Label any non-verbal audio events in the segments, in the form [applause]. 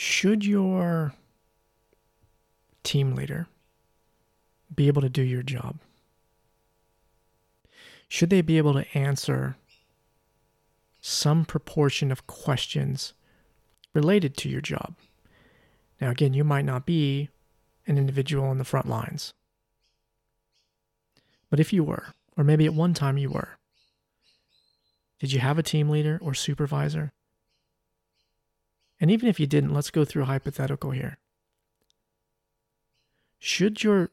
Should your team leader be able to do your job? Should they be able to answer some proportion of questions related to your job? Now, again, you might not be an individual on the front lines. But if you were, or maybe at one time you were, did you have a team leader or supervisor? And even if you didn't, let's go through a hypothetical here. Should your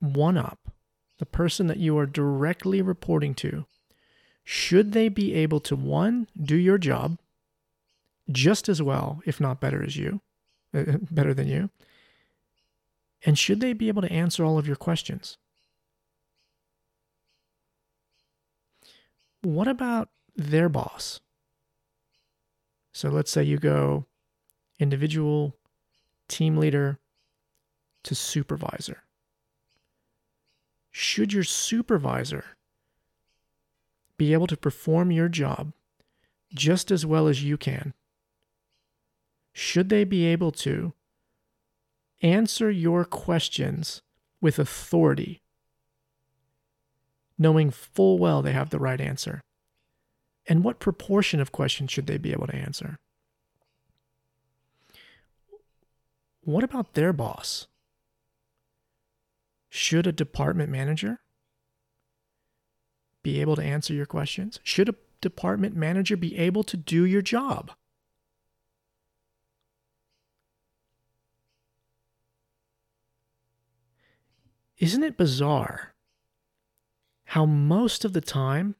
one up, the person that you are directly reporting to, should they be able to one, do your job just as well, if not better as you, [laughs] better than you? And should they be able to answer all of your questions? What about their boss? So let's say you go individual, team leader to supervisor. Should your supervisor be able to perform your job just as well as you can? Should they be able to answer your questions with authority, knowing full well they have the right answer? And what proportion of questions should they be able to answer? What about their boss? Should a department manager be able to answer your questions? Should a department manager be able to do your job? Isn't it bizarre how most of the time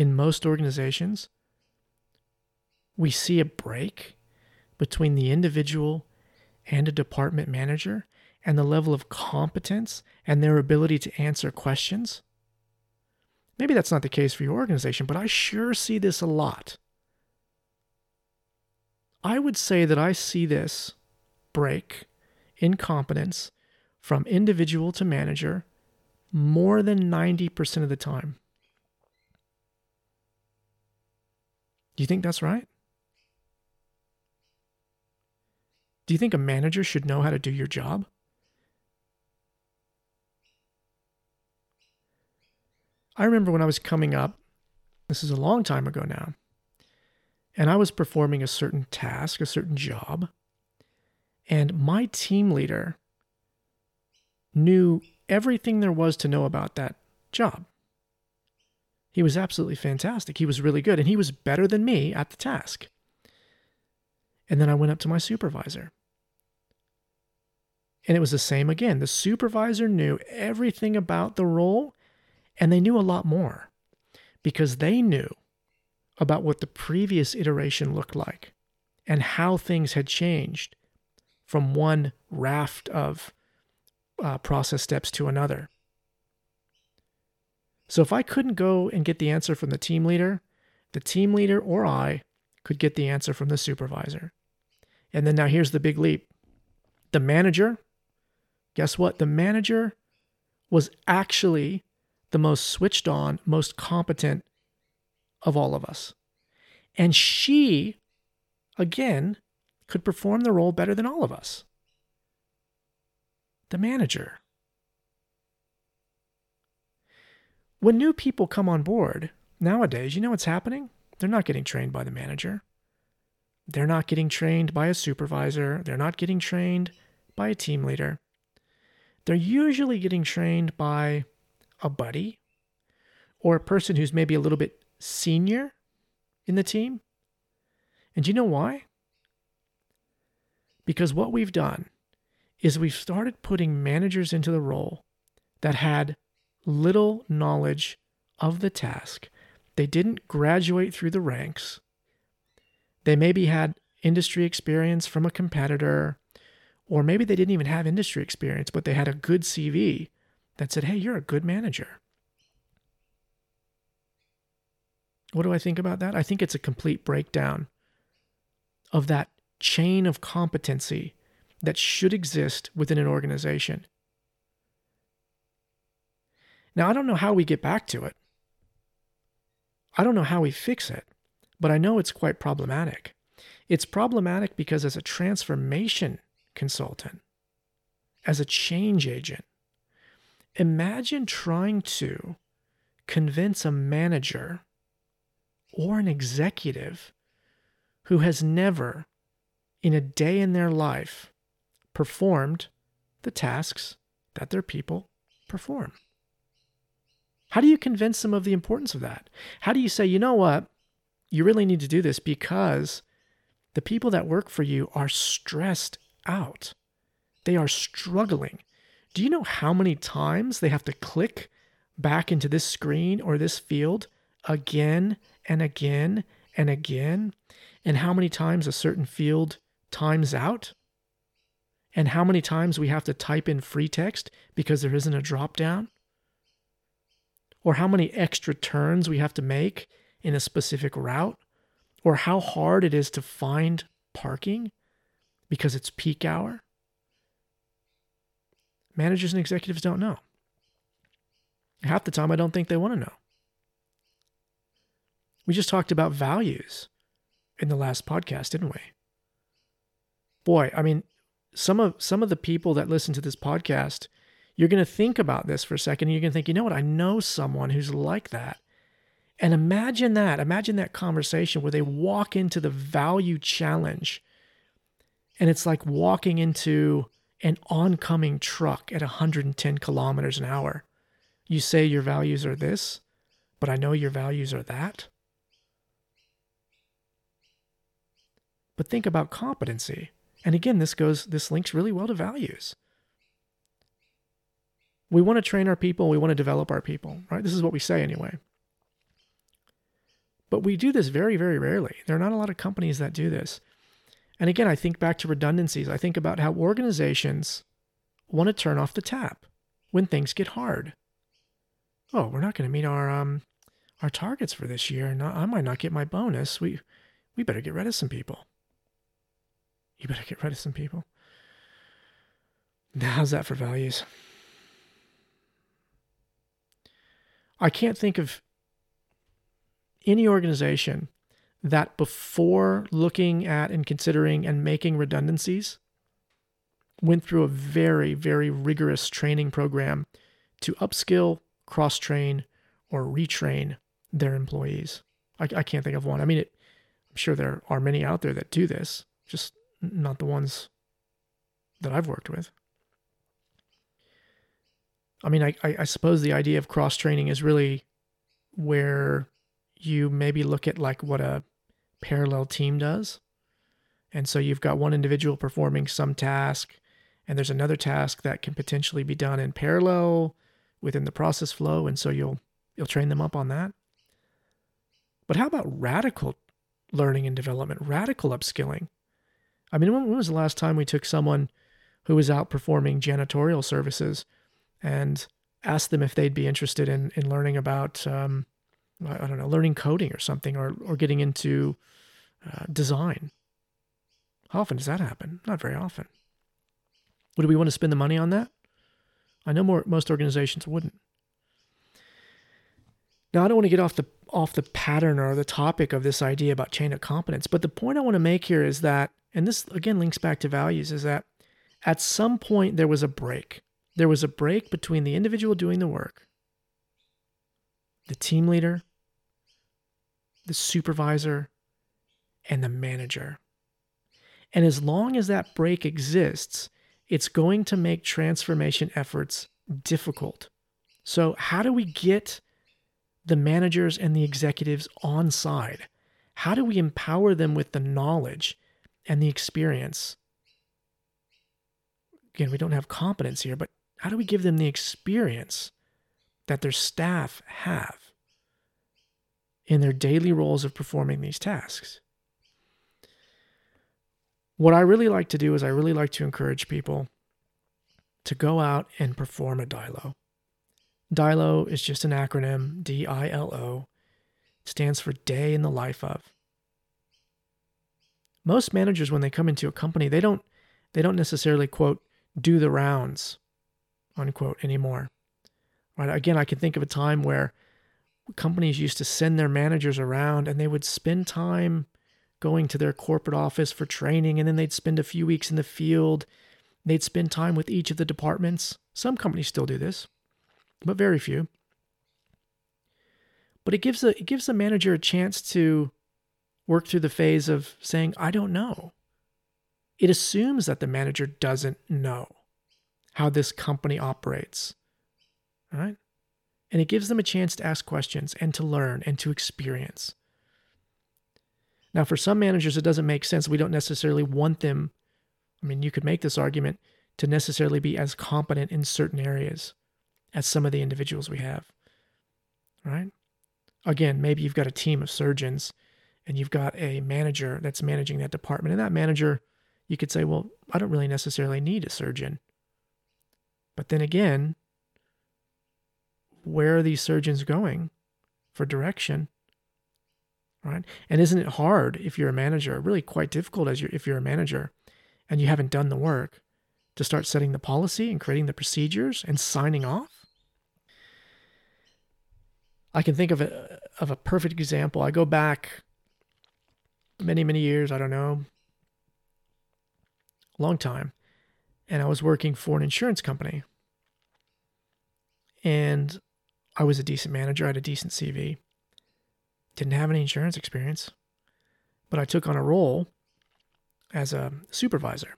in most organizations we see a break between the individual and a department manager and the level of competence and their ability to answer questions? Maybe that's not the case for your organization, but I sure see this a lot. I would say that I see this break in competence from individual to manager more than 90% of the time. Do you think that's right? Do you think a manager should know how to do your job? I remember when I was coming up, this is a long time ago now, and I was performing a certain task, a certain job, and my team leader knew everything there was to know about that job. He was absolutely fantastic. He was really good, and he was better than me at the task. And then I went up to my supervisor. And it was the same again. The supervisor knew everything about the role, and they knew a lot more because they knew about what the previous iteration looked like and how things had changed from one raft of uh, process steps to another. So if I couldn't go and get the answer from the team leader, the team leader or I could get the answer from the supervisor. And then now here's the big leap the manager, guess what? The manager was actually the most switched on, most competent of all of us. And she, again, could perform the role better than all of us the manager. When new people come on board, nowadays, you know what's happening? They're not getting trained by the manager. They're not getting trained by a supervisor. They're not getting trained by a team leader. They're usually getting trained by a buddy or a person who's maybe a little bit senior in the team. And do you know why? Because what we've done is we've started putting managers into the role that had little knowledge of the task. They didn't graduate through the ranks. They maybe had industry experience from a competitor, or maybe they didn't even have industry experience, but they had a good CV that said, hey, you're a good manager. What do I think about that? I think it's a complete breakdown of that chain of competency that should exist within an organization. Now, I don't know how we get back to it. I don't know how we fix it, but I know it's quite problematic. It's problematic because as a transformation consultant, as a change agent, imagine trying to convince a manager or an executive who has never, in a day in their life, performed the tasks that their people perform. How do you convince them of the importance of that? How do you say, you know what? You really need to do this because the people that work for you are stressed out. They are struggling. Do you know how many times they have to click back into this screen or this field again and again and again? And how many times a certain field times out? And how many times we have to type in free text because there isn't a drop down? Or how many extra turns we have to make in a specific route? Or how hard it is to find parking because it's peak hour? Managers and executives don't know. Half the time, I don't think they want to know. We just talked about values in the last podcast, didn't we? Boy, I mean, some of some of the people that listen to this podcast, you're going to think about this for a second. And you're going to think, you know what? I know someone who's like that. And imagine that. Imagine that conversation where they walk into the value challenge, and it's like walking into an oncoming truck at 110 kilometers an hour. You say your values are this, but I know your values are that. But think about competency. And again, this goes, this links really well to values. We want to train our people, we want to develop our people, right? This is what we say anyway. But we do this very, very rarely. There are not a lot of companies that do this. And again, I think back to redundancies. I think about how organizations want to turn off the tap when things get hard. Oh, we're not going to meet our um our targets for this year, and I might not get my bonus. We we better get rid of some people. You better get rid of some people. Now, how's that for values? I can't think of any organization that before looking at and considering and making redundancies went through a very, very rigorous training program to upskill, cross train, or retrain their employees. I, I, can't think of one. I mean, it, I'm sure there are many out there that do this, just not the ones that I've worked with. I mean, I, I suppose the idea of cross training is really where you maybe look at like what a parallel team does. And so you've got one individual performing some task, and there's another task that can potentially be done in parallel within the process flow. And so you'll you'll train them up on that. But how about radical learning and development, radical upskilling? I mean, when, was the last time we took someone who was out performing janitorial services and asked them if they'd be interested in in learning about um, I don't know, learning coding or something, or or getting into uh, design? How often does that happen? Not very often. Would we want to spend the money on that? I know more most organizations wouldn't. Now I don't want to get off the off the pattern or the topic of this idea about chain of competence, but the point I want to make here is that and this again links back to values, is that at some point there was a break. There was a break between the individual doing the work, the team leader, the supervisor, and the manager. And as long as that break exists, it's going to make transformation efforts difficult. So, how do we get the managers and the executives on side? How do we empower them with the knowledge and the experience. Again, we don't have competence here, but how do we give them the experience that their staff have in their daily roles of performing these tasks? What I really like to do is I really like to encourage people to go out and perform a DILO. DILO is just an acronym, D I L O. It stands for Day in the Life of most managers when they come into a company they don't they don't necessarily quote do the rounds unquote anymore right again i can think of a time where companies used to send their managers around and they would spend time going to their corporate office for training, and then they'd spend a few weeks in the field. They'd spend time with each of the departments. Some companies still do this, but very few. But it gives a it gives the manager a chance to work through the phase of saying, I don't know. It assumes that the manager doesn't know how this company operates. Right? And it gives them a chance to ask questions and to learn and to experience. Now, for some managers, it doesn't make sense. We don't necessarily want them. I mean, you could make this argument to necessarily be as competent in certain areas as some of the individuals we have. Right? Again, maybe you've got a team of surgeons and you've got a manager that's managing that department. And that manager, you could say, well, I don't really necessarily need a surgeon. But then again, where are these surgeons going for direction? Right? And isn't it hard if you're a manager, really quite difficult as you if you're a manager and you haven't done the work to start setting the policy and creating the procedures and signing off? I can think of a of a perfect example. I go back many, many years, I don't know, long time, and I was working for an insurance company. And I was a decent manager, I had a decent CV. Didn't have any insurance experience, but I took on a role as a supervisor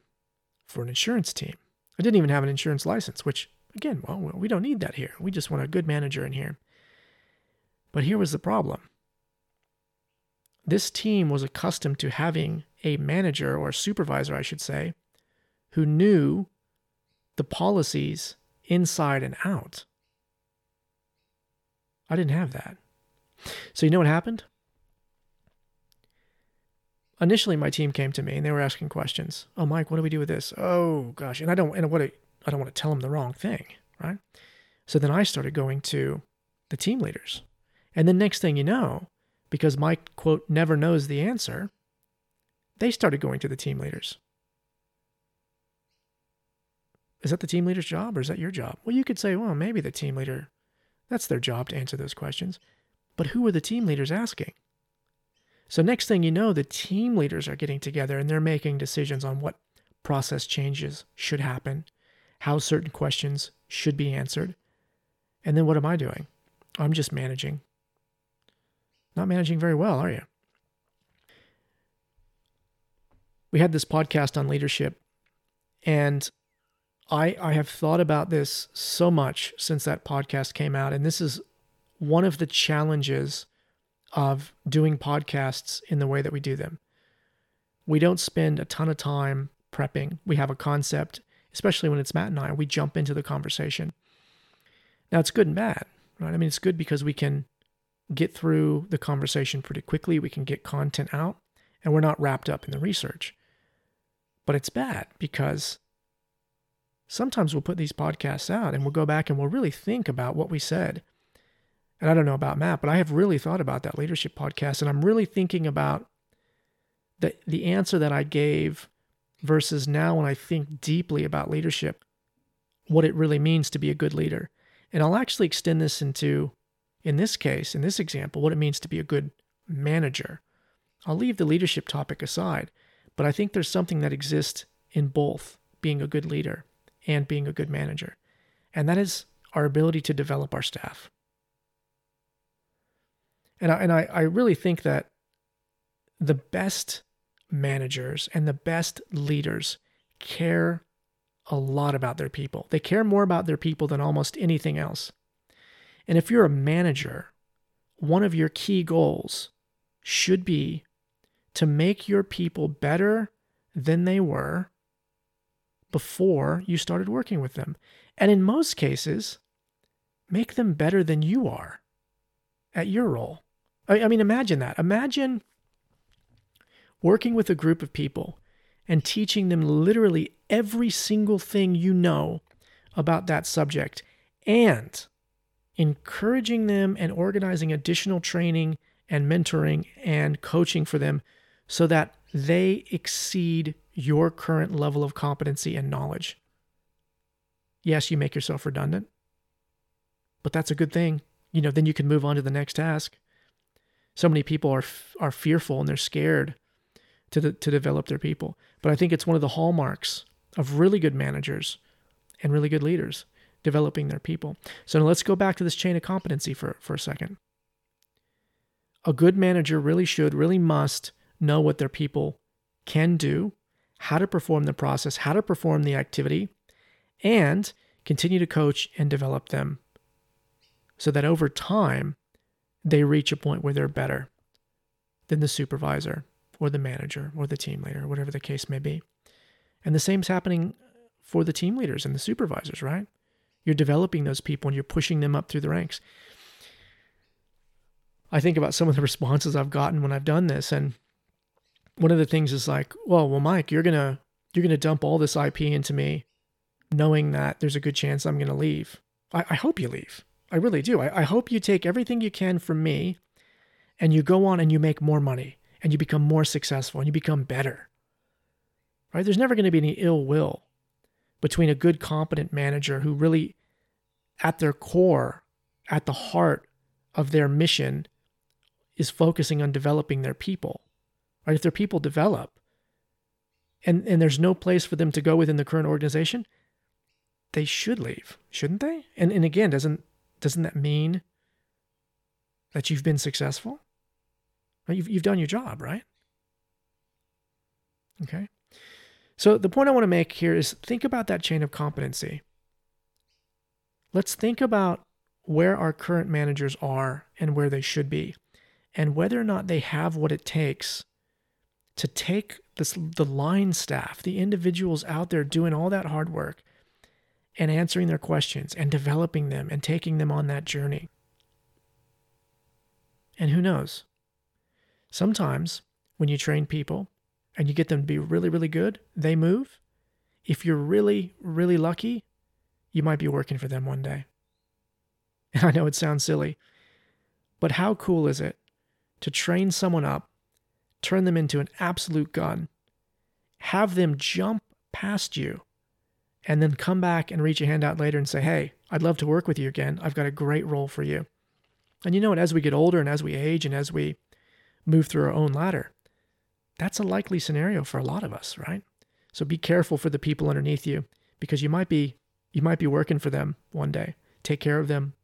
for an insurance team. I didn't even have an insurance license, which, again, well, we don't need that here. We just want a good manager in here. But here was the problem this team was accustomed to having a manager or a supervisor, I should say, who knew the policies inside and out. I didn't have that. So, you know what happened? Initially, my team came to me and they were asking questions. Oh, Mike, what do we do with this? Oh, gosh. And I don't, and what, I don't want to tell them the wrong thing, right? So then I started going to the team leaders. And then next thing you know, because Mike, quote, never knows the answer, they started going to the team leaders. Is that the team leader's job or is that your job? Well, you could say, well, maybe the team leader, that's their job to answer those questions. But who are the team leaders asking? So, next thing you know, the team leaders are getting together and they're making decisions on what process changes should happen, how certain questions should be answered. And then what am I doing? I'm just managing not managing very well, are you? We had this podcast on leadership, and I I have thought about this so much since that podcast came out, and this is one of the challenges of doing podcasts in the way that we do them. We don't spend a ton of time prepping. We have a concept, especially when it's Matt and I, we jump into the conversation. Now it's good and bad, right? I mean, it's good because we can get through the conversation pretty quickly. We can get content out and we're not wrapped up in the research. But it's bad because sometimes we'll put these podcasts out and we'll go back and we'll really think about what we said. And I don't know about Matt, but I have really thought about that leadership podcast and I'm really thinking about the the answer that I gave versus now when I think deeply about leadership, what it really means to be a good leader. And I'll actually extend this into in this case, in this example, what it means to be a good manager. I'll leave the leadership topic aside, but I think there's something that exists in both being a good leader and being a good manager, and that is our ability to develop our staff. And I, and I, I really think that the best managers and the best leaders care a lot about their people. They care more about their people than almost anything else. And if you're a manager, one of your key goals should be to make your people better than they were before you started working with them. And in most cases, make them better than you are at your role. I, mean, imagine that. Imagine working with a group of people and teaching them literally every single thing you know about that subject and encouraging them and organizing additional training and mentoring and coaching for them so that they exceed your current level of competency and knowledge. Yes, you make yourself redundant, but that's a good thing. You know, then you can move on to the next task. So many people are are fearful and they're scared to, to develop their people. But I think it's one of the hallmarks of really good managers and really good leaders developing their people. So now let's go back to this chain of competency for, for a second. A good manager really should, really must know what their people can do, how to perform the process, how to perform the activity, and continue to coach and develop them so that over time they reach a point where they're better than the supervisor or the manager or the team leader, whatever the case may be. And the same's happening for the team leaders and the supervisors, right? You're developing those people and you're pushing them up through the ranks. I think about some of the [laughs] responses I've gotten when I've done this and one of the things is like, well, well, Mike, you're gonna you're gonna dump all this IP into me, knowing that there's a good chance I'm gonna leave. I, I hope you leave. I really do. I, I hope you take everything you can from me and you go on and you make more money and you become more successful and you become better. Right? There's never going to be any ill will between a good, competent manager who really, at their core, at the heart of their mission, is focusing on developing their people. Right? If their people develop and, and there's no place for them to go within the current organization, they should leave, shouldn't they? And and again, doesn't doesn't that mean that you've been successful? You've, you've done your job, right? Okay. So the point I want to make here is think about that chain of competency. Let's think about where our current managers are and where they should be, and whether or not they have what it takes to take this, the line staff, the individuals out there doing all that hard work, and answering their questions and developing them and taking them on that journey. And who knows? Sometimes when you train people and you get them to be really, really good, they move. If you're really, really lucky, you might be working for them one day. And [laughs] I know it sounds silly, but how cool is it to train someone up, turn them into an absolute gun, have them jump past you, and then come back and reach a hand out later and say, Hey, I'd love to work with you again. I've got a great role for you. And you know what? As we get older and as we age and as we move through our own ladder. That's a likely scenario for a lot of us, right? So be careful for the people underneath you because you might be you might be working for them one day. Take care of them.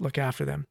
Look after them.